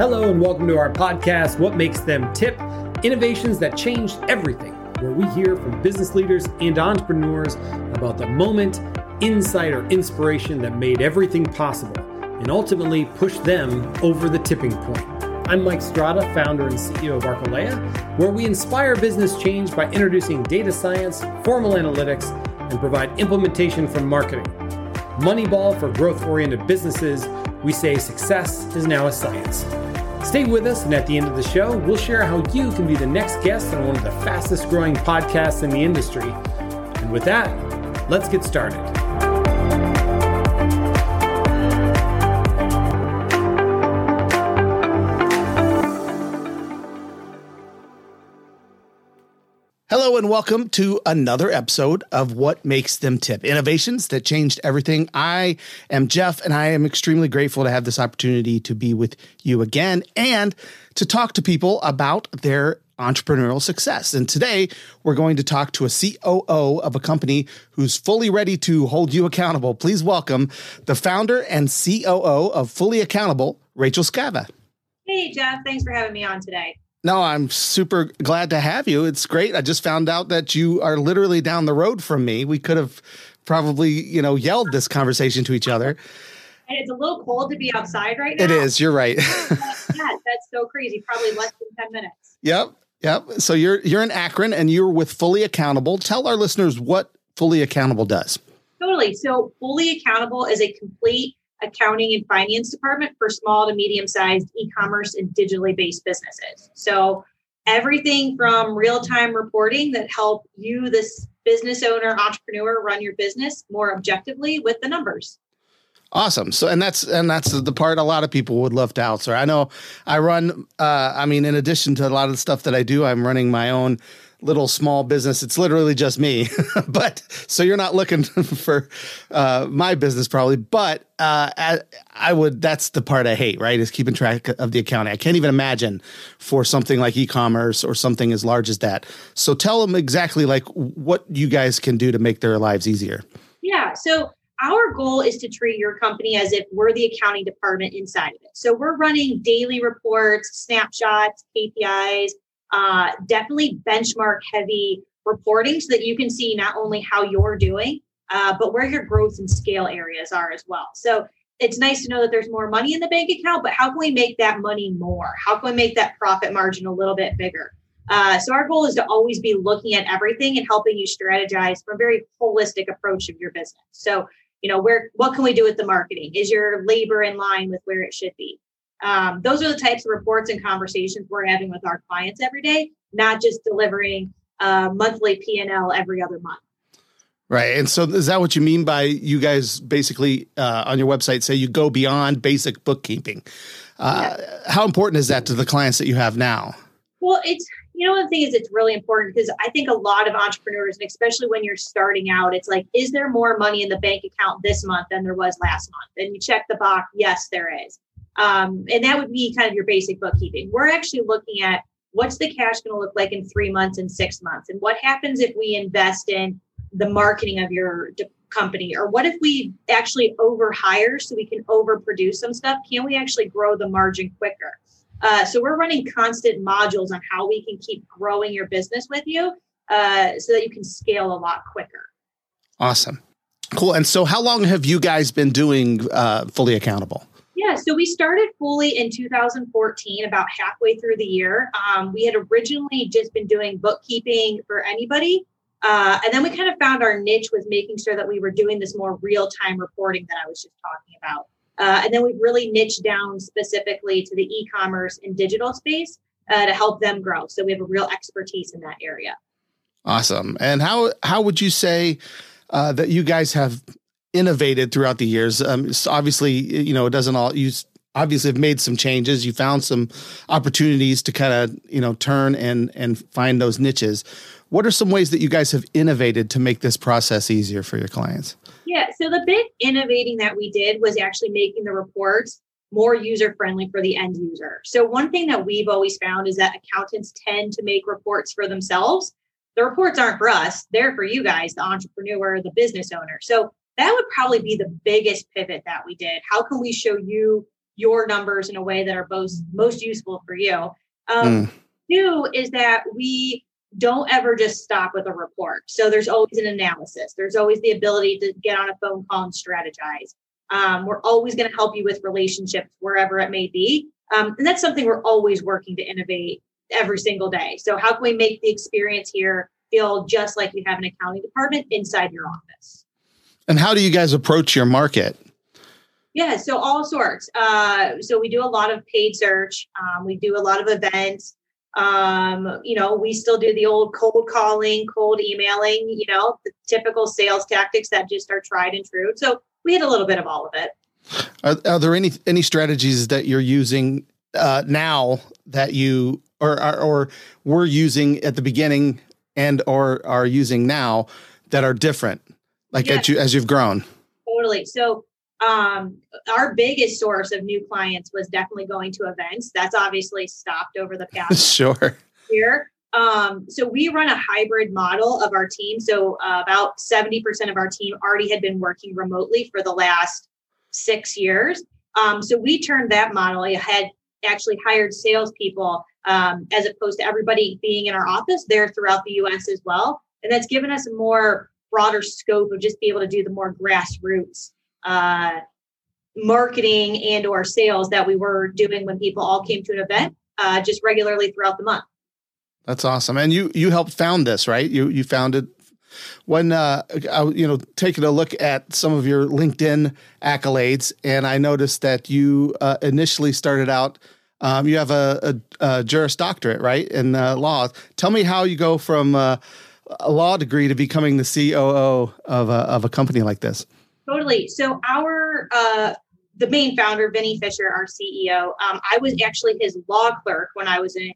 Hello, and welcome to our podcast, What Makes Them Tip Innovations That Changed Everything, where we hear from business leaders and entrepreneurs about the moment, insight, or inspiration that made everything possible and ultimately pushed them over the tipping point. I'm Mike Strada, founder and CEO of Arcalea, where we inspire business change by introducing data science, formal analytics, and provide implementation from marketing. Moneyball for growth oriented businesses, we say success is now a science. Stay with us, and at the end of the show, we'll share how you can be the next guest on one of the fastest growing podcasts in the industry. And with that, let's get started. Hello and welcome to another episode of What Makes Them Tip Innovations that changed everything. I am Jeff and I am extremely grateful to have this opportunity to be with you again and to talk to people about their entrepreneurial success. And today we're going to talk to a COO of a company who's fully ready to hold you accountable. Please welcome the founder and COO of Fully Accountable, Rachel Scava. Hey, Jeff. Thanks for having me on today. No, I'm super glad to have you. It's great. I just found out that you are literally down the road from me. We could have probably, you know, yelled this conversation to each other. And it's a little cold to be outside right now. It is. You're right. yeah, that's so crazy. Probably less than 10 minutes. Yep. Yep. So you're you're in Akron and you're with Fully Accountable. Tell our listeners what Fully Accountable does. Totally. So Fully Accountable is a complete accounting and finance department for small to medium sized e-commerce and digitally based businesses. So everything from real-time reporting that help you this business owner entrepreneur run your business more objectively with the numbers. Awesome. So, and that's and that's the part a lot of people would love to outsource. I know I run. Uh, I mean, in addition to a lot of the stuff that I do, I'm running my own little small business. It's literally just me. but so you're not looking for uh, my business probably. But uh, I, I, would. That's the part I hate. Right, is keeping track of the accounting. I can't even imagine for something like e-commerce or something as large as that. So tell them exactly like what you guys can do to make their lives easier. Yeah. So our goal is to treat your company as if we're the accounting department inside of it. So we're running daily reports, snapshots, KPIs, uh, definitely benchmark heavy reporting so that you can see not only how you're doing, uh, but where your growth and scale areas are as well. So it's nice to know that there's more money in the bank account, but how can we make that money more? How can we make that profit margin a little bit bigger? Uh, so our goal is to always be looking at everything and helping you strategize from a very holistic approach of your business. So, you know, where what can we do with the marketing? Is your labor in line with where it should be? Um, those are the types of reports and conversations we're having with our clients every day, not just delivering monthly P&L every other month. Right. And so is that what you mean by you guys basically uh, on your website say you go beyond basic bookkeeping? Uh, yeah. How important is that to the clients that you have now? Well, it's, you know, the thing is, it's really important because I think a lot of entrepreneurs, and especially when you're starting out, it's like, is there more money in the bank account this month than there was last month? And you check the box, yes, there is. Um, and that would be kind of your basic bookkeeping. We're actually looking at what's the cash going to look like in three months and six months? And what happens if we invest in the marketing of your company? Or what if we actually overhire so we can overproduce some stuff? Can we actually grow the margin quicker? Uh, so we're running constant modules on how we can keep growing your business with you uh, so that you can scale a lot quicker. Awesome. Cool. And so, how long have you guys been doing uh, Fully Accountable? Yeah, so we started fully in 2014, about halfway through the year. Um, we had originally just been doing bookkeeping for anybody. Uh, and then we kind of found our niche was making sure that we were doing this more real time reporting that I was just talking about. Uh, and then we've really niched down specifically to the e commerce and digital space uh, to help them grow. So we have a real expertise in that area. Awesome. And how how would you say uh, that you guys have innovated throughout the years. Um, obviously, you know, it doesn't all you obviously have made some changes. You found some opportunities to kind of you know turn and and find those niches. What are some ways that you guys have innovated to make this process easier for your clients? Yeah, so the big innovating that we did was actually making the reports more user friendly for the end user. So one thing that we've always found is that accountants tend to make reports for themselves. The reports aren't for us, they're for you guys, the entrepreneur, the business owner. So that would probably be the biggest pivot that we did. How can we show you your numbers in a way that are most most useful for you. Um, mm. Two is that we don't ever just stop with a report. So there's always an analysis. There's always the ability to get on a phone call and strategize. Um, we're always going to help you with relationships wherever it may be. Um, and that's something we're always working to innovate every single day. So how can we make the experience here feel just like you have an accounting department inside your office? And how do you guys approach your market? Yeah, so all sorts. Uh, so we do a lot of paid search. Um, we do a lot of events. Um, you know, we still do the old cold calling, cold emailing. You know, the typical sales tactics that just are tried and true. So we had a little bit of all of it. Are, are there any any strategies that you're using uh, now that you or, or or were using at the beginning and or are using now that are different, like yeah. as you as you've grown? Totally. So um, our biggest source of new clients was definitely going to events. That's obviously stopped over the past sure year. Um, so we run a hybrid model of our team. So uh, about 70% of our team already had been working remotely for the last six years. Um, so we turned that model. I had actually hired salespeople um, as opposed to everybody being in our office there throughout the US as well. And that's given us a more broader scope of just be able to do the more grassroots uh, marketing and or sales that we were doing when people all came to an event uh, just regularly throughout the month. That's awesome. And you you helped found this, right? You you founded when uh, I you know taking a look at some of your LinkedIn accolades, and I noticed that you uh, initially started out. Um, you have a, a, a, Juris Doctorate, right, in uh, law. Tell me how you go from uh, a law degree to becoming the COO of a, of a company like this. Totally. So our uh, the main founder, Vinny Fisher, our CEO, um, I was actually his law clerk when I was in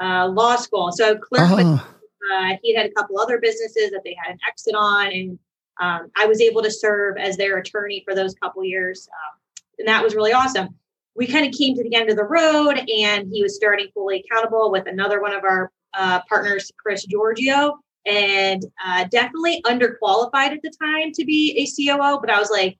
uh, law school. So clerk with, oh. uh, he had a couple other businesses that they had an exit on, and um, I was able to serve as their attorney for those couple years, um, and that was really awesome. We kind of came to the end of the road, and he was starting fully accountable with another one of our uh, partners, Chris Giorgio and uh, definitely underqualified at the time to be a COO. But I was like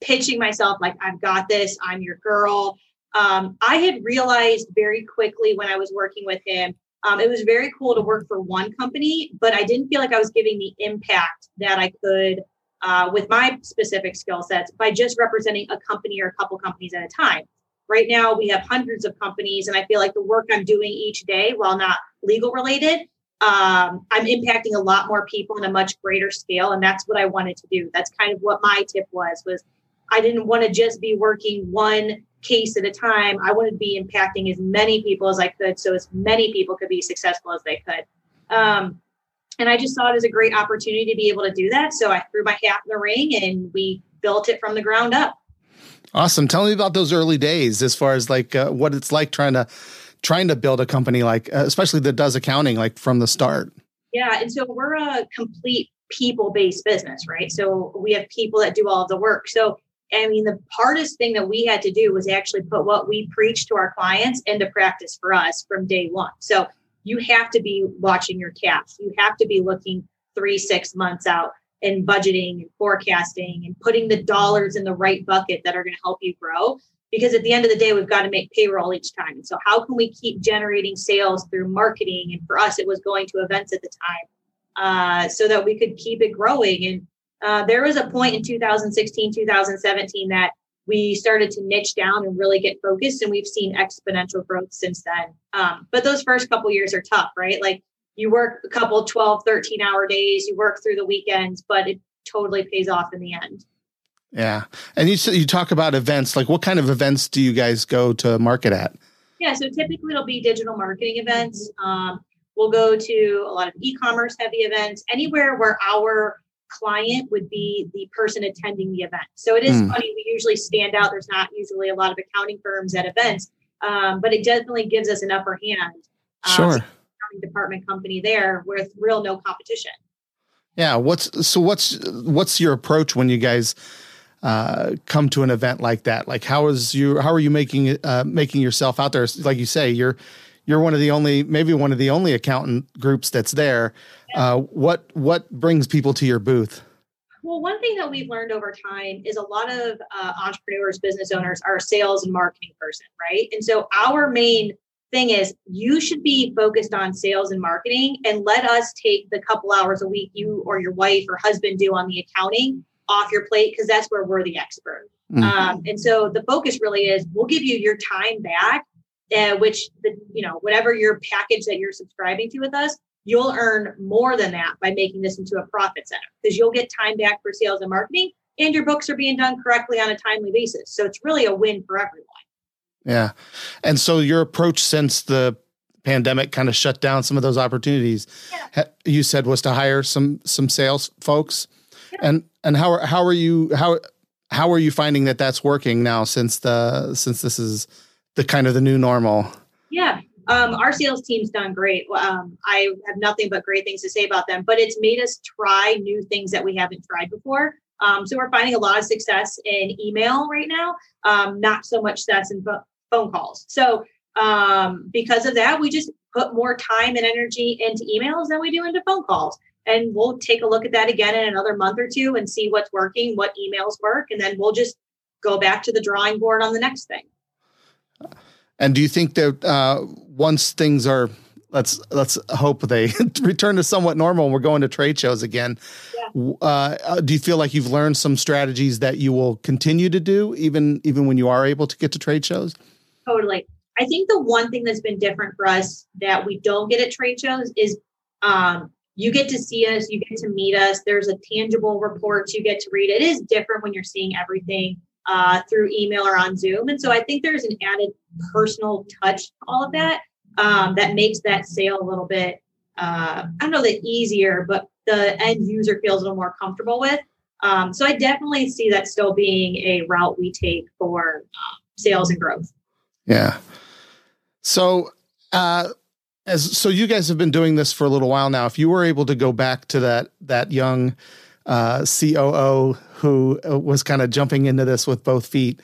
pitching myself like, I've got this. I'm your girl. Um, I had realized very quickly when I was working with him, um, it was very cool to work for one company, but I didn't feel like I was giving the impact that I could uh, with my specific skill sets by just representing a company or a couple companies at a time. Right now, we have hundreds of companies, and I feel like the work I'm doing each day, while not legal related, um, I'm impacting a lot more people on a much greater scale, and that's what I wanted to do. That's kind of what my tip was. Was I didn't want to just be working one case at a time. I wanted to be impacting as many people as I could, so as many people could be successful as they could. Um, and I just saw it as a great opportunity to be able to do that. So I threw my hat in the ring, and we built it from the ground up. Awesome. Tell me about those early days, as far as like uh, what it's like trying to trying to build a company like, uh, especially that does accounting like from the start? Yeah. And so we're a complete people based business, right? So we have people that do all of the work. So, I mean, the hardest thing that we had to do was actually put what we preach to our clients into practice for us from day one. So you have to be watching your cash. You have to be looking three, six months out and budgeting and forecasting and putting the dollars in the right bucket that are going to help you grow because at the end of the day we've got to make payroll each time. So how can we keep generating sales through marketing? And for us it was going to events at the time uh, so that we could keep it growing. And uh, there was a point in 2016 2017 that we started to niche down and really get focused and we've seen exponential growth since then. Um, but those first couple years are tough right? Like you work a couple 12 13 hour days you work through the weekends but it totally pays off in the end yeah. And you you talk about events. Like what kind of events do you guys go to market at? Yeah, so typically it'll be digital marketing events. Um, we'll go to a lot of e-commerce heavy events, anywhere where our client would be the person attending the event. So it is mm. funny. We usually stand out. There's not usually a lot of accounting firms at events, um, but it definitely gives us an upper hand. Um, sure. accounting department company there with real no competition. Yeah. What's so? What's what's your approach when you guys? Uh, come to an event like that? Like, how is you? How are you making uh, making yourself out there? Like you say, you're you're one of the only, maybe one of the only accountant groups that's there. Uh, what what brings people to your booth? Well, one thing that we've learned over time is a lot of uh, entrepreneurs, business owners are a sales and marketing person, right? And so our main thing is you should be focused on sales and marketing and let us take the couple hours a week you or your wife or husband do on the accounting off your plate because that's where we're the expert. Mm-hmm. Um, and so the focus really is we'll give you your time back, uh, which the you know whatever your package that you're subscribing to with us, you'll earn more than that by making this into a profit center because you'll get time back for sales and marketing, and your books are being done correctly on a timely basis. So it's really a win for everyone. Yeah, and so your approach since the pandemic kind of shut down some of those opportunities yeah. you said was to hire some some sales folks yeah. and and how are how are you how how are you finding that that's working now since the since this is the kind of the new normal? Yeah, um, our sales team's done great. Um, I have nothing but great things to say about them. But it's made us try new things that we haven't tried before. Um, so we're finding a lot of success in email right now, um, not so much success in phone calls. So um, because of that, we just put more time and energy into emails than we do into phone calls and we'll take a look at that again in another month or two and see what's working, what emails work, and then we'll just go back to the drawing board on the next thing. And do you think that uh, once things are let's let's hope they return to somewhat normal and we're going to trade shows again. Yeah. Uh, uh, do you feel like you've learned some strategies that you will continue to do even even when you are able to get to trade shows? Totally. I think the one thing that's been different for us that we don't get at trade shows is um, you get to see us, you get to meet us. There's a tangible report you get to read. It is different when you're seeing everything uh, through email or on Zoom. And so I think there's an added personal touch to all of that um, that makes that sale a little bit, uh, I don't know that easier, but the end user feels a little more comfortable with. Um, so I definitely see that still being a route we take for uh, sales and growth. Yeah. So, uh, as so you guys have been doing this for a little while now. If you were able to go back to that that young uh, COO who uh, was kind of jumping into this with both feet,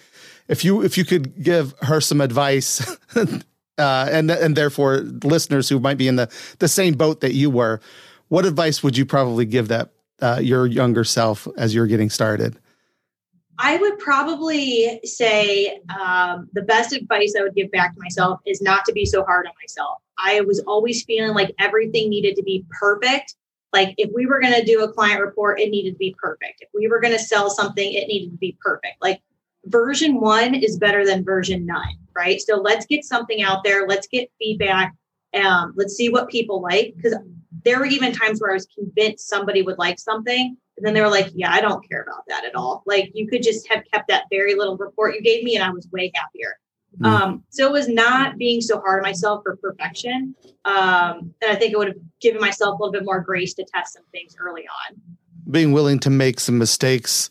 if you if you could give her some advice, uh, and and therefore listeners who might be in the the same boat that you were, what advice would you probably give that uh, your younger self as you're getting started? I would probably say um, the best advice I would give back to myself is not to be so hard on myself. I was always feeling like everything needed to be perfect. Like if we were going to do a client report, it needed to be perfect. If we were going to sell something, it needed to be perfect. Like version one is better than version nine, right? So let's get something out there. Let's get feedback. Um, let's see what people like. Because there were even times where I was convinced somebody would like something. And then they were like, yeah, I don't care about that at all. Like you could just have kept that very little report you gave me and I was way happier. Mm. Um, so it was not being so hard on myself for perfection. Um, and I think it would have given myself a little bit more grace to test some things early on. Being willing to make some mistakes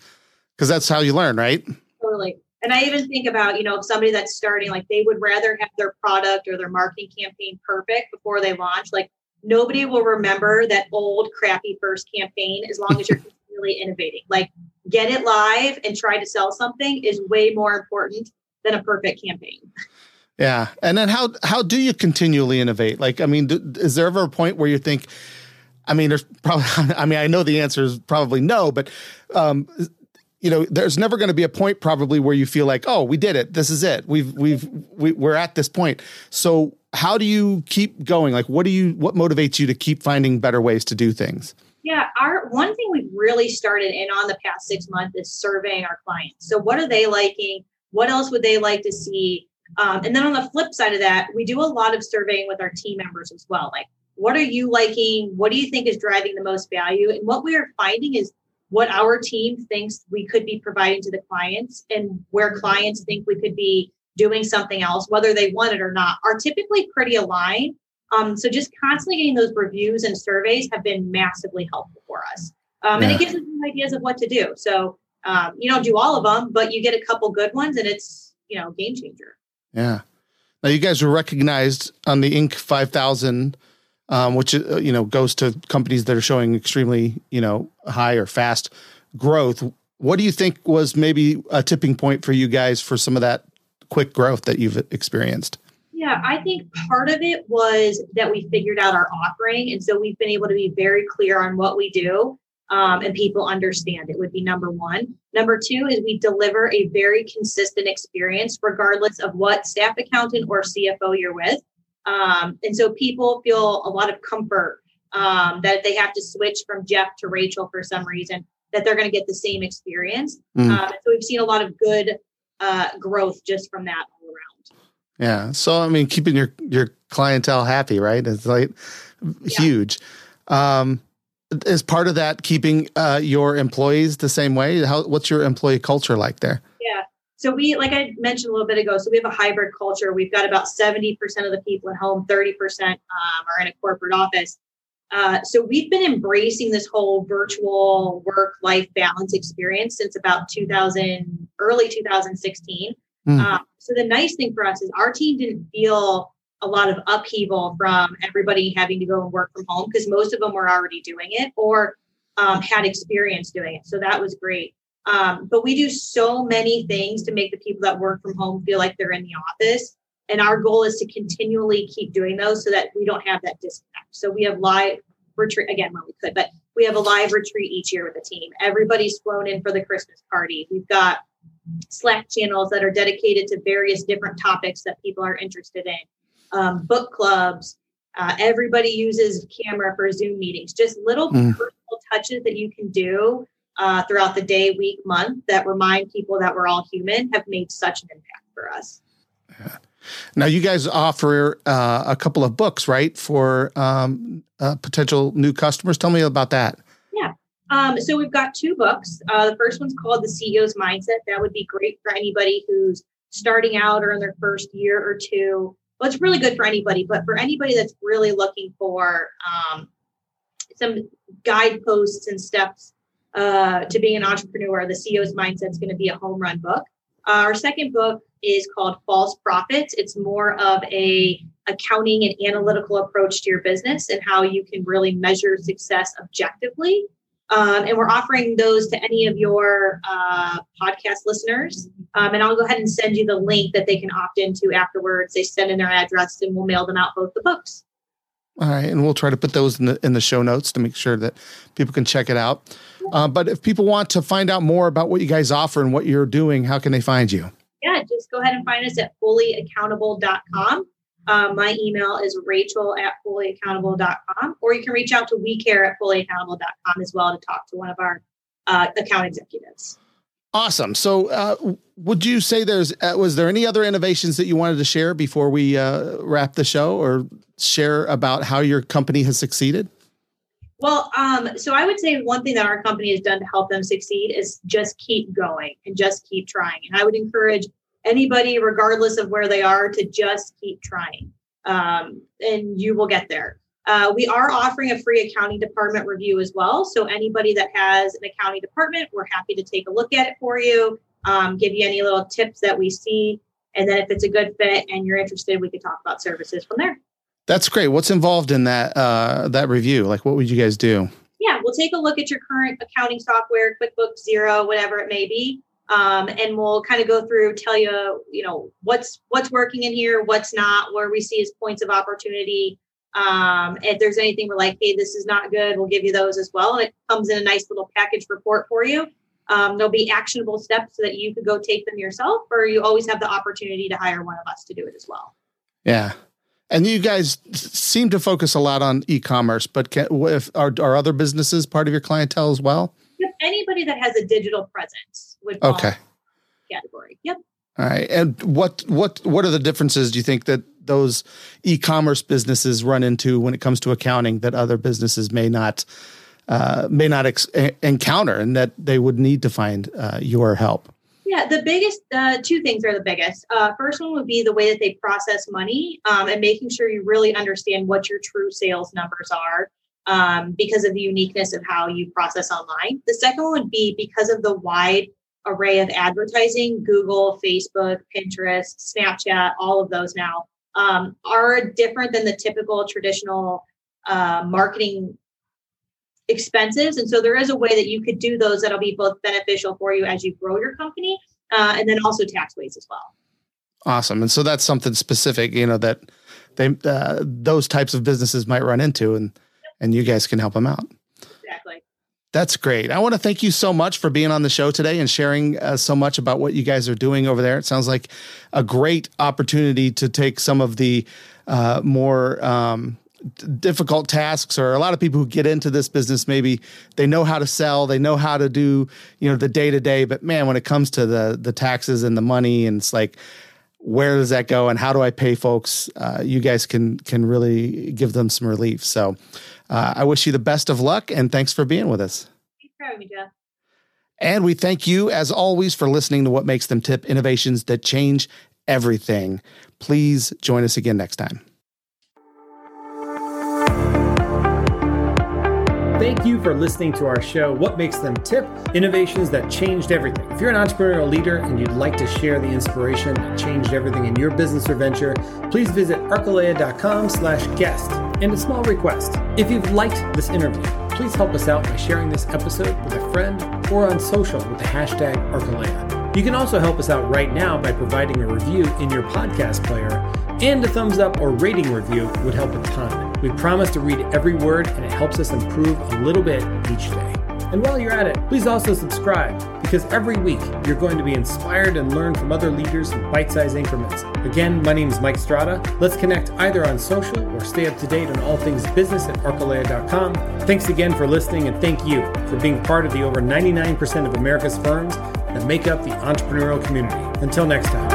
because that's how you learn, right? Totally. And I even think about, you know, if somebody that's starting, like they would rather have their product or their marketing campaign perfect before they launch. Like nobody will remember that old crappy first campaign as long as you're continually innovating. Like get it live and try to sell something is way more important than a perfect campaign. Yeah, and then how how do you continually innovate? Like, I mean, do, is there ever a point where you think? I mean, there's probably. I mean, I know the answer is probably no, but um, you know, there's never going to be a point probably where you feel like, oh, we did it. This is it. We've we've we, we're at this point. So, how do you keep going? Like, what do you what motivates you to keep finding better ways to do things? Yeah, our one thing we've really started in on the past six months is surveying our clients. So, what are they liking? What else would they like to see? Um, and then on the flip side of that, we do a lot of surveying with our team members as well. Like, what are you liking? What do you think is driving the most value? And what we are finding is what our team thinks we could be providing to the clients and where clients think we could be doing something else, whether they want it or not, are typically pretty aligned. Um, so just constantly getting those reviews and surveys have been massively helpful for us. Um, yeah. And it gives us ideas of what to do. So um, you don't do all of them, but you get a couple good ones, and it's you know game changer. Yeah. Now you guys were recognized on the Inc. 5000, um, which uh, you know goes to companies that are showing extremely you know high or fast growth. What do you think was maybe a tipping point for you guys for some of that quick growth that you've experienced? Yeah, I think part of it was that we figured out our offering. And so we've been able to be very clear on what we do um, and people understand it would be number one. Number two is we deliver a very consistent experience regardless of what staff accountant or CFO you're with. Um, and so people feel a lot of comfort um, that if they have to switch from Jeff to Rachel for some reason, that they're going to get the same experience. Mm. Um, so we've seen a lot of good uh, growth just from that all around. Yeah. So I mean, keeping your your clientele happy, right? It's like yeah. huge. Um, is part of that keeping uh, your employees the same way? How what's your employee culture like there? Yeah. So we, like I mentioned a little bit ago, so we have a hybrid culture. We've got about seventy percent of the people at home, thirty percent um, are in a corporate office. Uh, so we've been embracing this whole virtual work life balance experience since about 2000 early 2016 mm. uh, so the nice thing for us is our team didn't feel a lot of upheaval from everybody having to go and work from home because most of them were already doing it or um, had experience doing it so that was great um, but we do so many things to make the people that work from home feel like they're in the office and our goal is to continually keep doing those so that we don't have that disconnect. So we have live retreat again when we could, but we have a live retreat each year with the team. Everybody's flown in for the Christmas party. We've got Slack channels that are dedicated to various different topics that people are interested in. Um, book clubs. Uh, everybody uses camera for Zoom meetings. Just little mm. personal touches that you can do uh, throughout the day, week, month that remind people that we're all human have made such an impact for us. Yeah. Now, you guys offer uh, a couple of books, right, for um, uh, potential new customers. Tell me about that. Yeah. Um, so we've got two books. Uh, the first one's called The CEO's Mindset. That would be great for anybody who's starting out or in their first year or two. Well, it's really good for anybody, but for anybody that's really looking for um, some guideposts and steps uh, to being an entrepreneur, the CEO's Mindset is going to be a home run book. Our second book is called False Profits. It's more of a accounting and analytical approach to your business and how you can really measure success objectively. Um, and we're offering those to any of your uh, podcast listeners. Um, and I'll go ahead and send you the link that they can opt into afterwards. They send in their address and we'll mail them out both the books. All right, and we'll try to put those in the in the show notes to make sure that people can check it out. Uh, but if people want to find out more about what you guys offer and what you're doing, how can they find you? Yeah, just go ahead and find us at fullyaccountable.com. Um, my email is rachel at fullyaccountable.com, or you can reach out to WeCare at fullyaccountable.com as well to talk to one of our uh, account executives. Awesome. So, uh, would you say there's uh, was there any other innovations that you wanted to share before we uh, wrap the show, or share about how your company has succeeded? Well, um, so I would say one thing that our company has done to help them succeed is just keep going and just keep trying. And I would encourage anybody, regardless of where they are, to just keep trying, um, and you will get there. Uh, we are offering a free accounting department review as well. So anybody that has an accounting department, we're happy to take a look at it for you, um, give you any little tips that we see, and then if it's a good fit and you're interested, we could talk about services from there. That's great. What's involved in that uh, that review? Like, what would you guys do? Yeah, we'll take a look at your current accounting software, QuickBooks, Xero, whatever it may be, um, and we'll kind of go through, tell you, you know, what's what's working in here, what's not, where we see as points of opportunity. Um, if there's anything we're like, hey, this is not good, we'll give you those as well, and it comes in a nice little package report for you. Um, there'll be actionable steps so that you could go take them yourself, or you always have the opportunity to hire one of us to do it as well. Yeah, and you guys seem to focus a lot on e-commerce, but can, if, are, are other businesses part of your clientele as well? Yep. Anybody that has a digital presence would okay. category. Yep. All right. And what what what are the differences do you think that those e-commerce businesses run into when it comes to accounting that other businesses may not uh, may not ex- encounter, and that they would need to find uh, your help? Yeah, the biggest uh, two things are the biggest. Uh, first one would be the way that they process money um, and making sure you really understand what your true sales numbers are um, because of the uniqueness of how you process online. The second one would be because of the wide array of advertising Google, Facebook, Pinterest, Snapchat, all of those now um, are different than the typical traditional uh, marketing expenses. And so there is a way that you could do those that'll be both beneficial for you as you grow your company uh, and then also tax ways as well. Awesome. And so that's something specific, you know, that they uh, those types of businesses might run into and and you guys can help them out. Exactly. That's great. I want to thank you so much for being on the show today and sharing uh, so much about what you guys are doing over there. It sounds like a great opportunity to take some of the uh, more um, difficult tasks or a lot of people who get into this business maybe they know how to sell they know how to do you know the day to day but man when it comes to the the taxes and the money and it's like where does that go and how do i pay folks? Uh, you guys can can really give them some relief. So uh, i wish you the best of luck and thanks for being with us. Thanks for having me jeff. And we thank you as always for listening to what makes them tip innovations that change everything. Please join us again next time Thank you for listening to our show, What Makes Them Tip Innovations That Changed Everything. If you're an entrepreneurial leader and you'd like to share the inspiration that changed everything in your business or venture, please visit arcalea.com slash guest. And a small request if you've liked this interview, please help us out by sharing this episode with a friend or on social with the hashtag Arcalea. You can also help us out right now by providing a review in your podcast player, and a thumbs up or rating review would help a ton. We promise to read every word, and it helps us improve a little bit each day. And while you're at it, please also subscribe because every week you're going to be inspired and learn from other leaders in bite sized increments. Again, my name is Mike Strada. Let's connect either on social or stay up to date on all things business at arcalea.com. Thanks again for listening, and thank you for being part of the over 99% of America's firms that make up the entrepreneurial community. Until next time.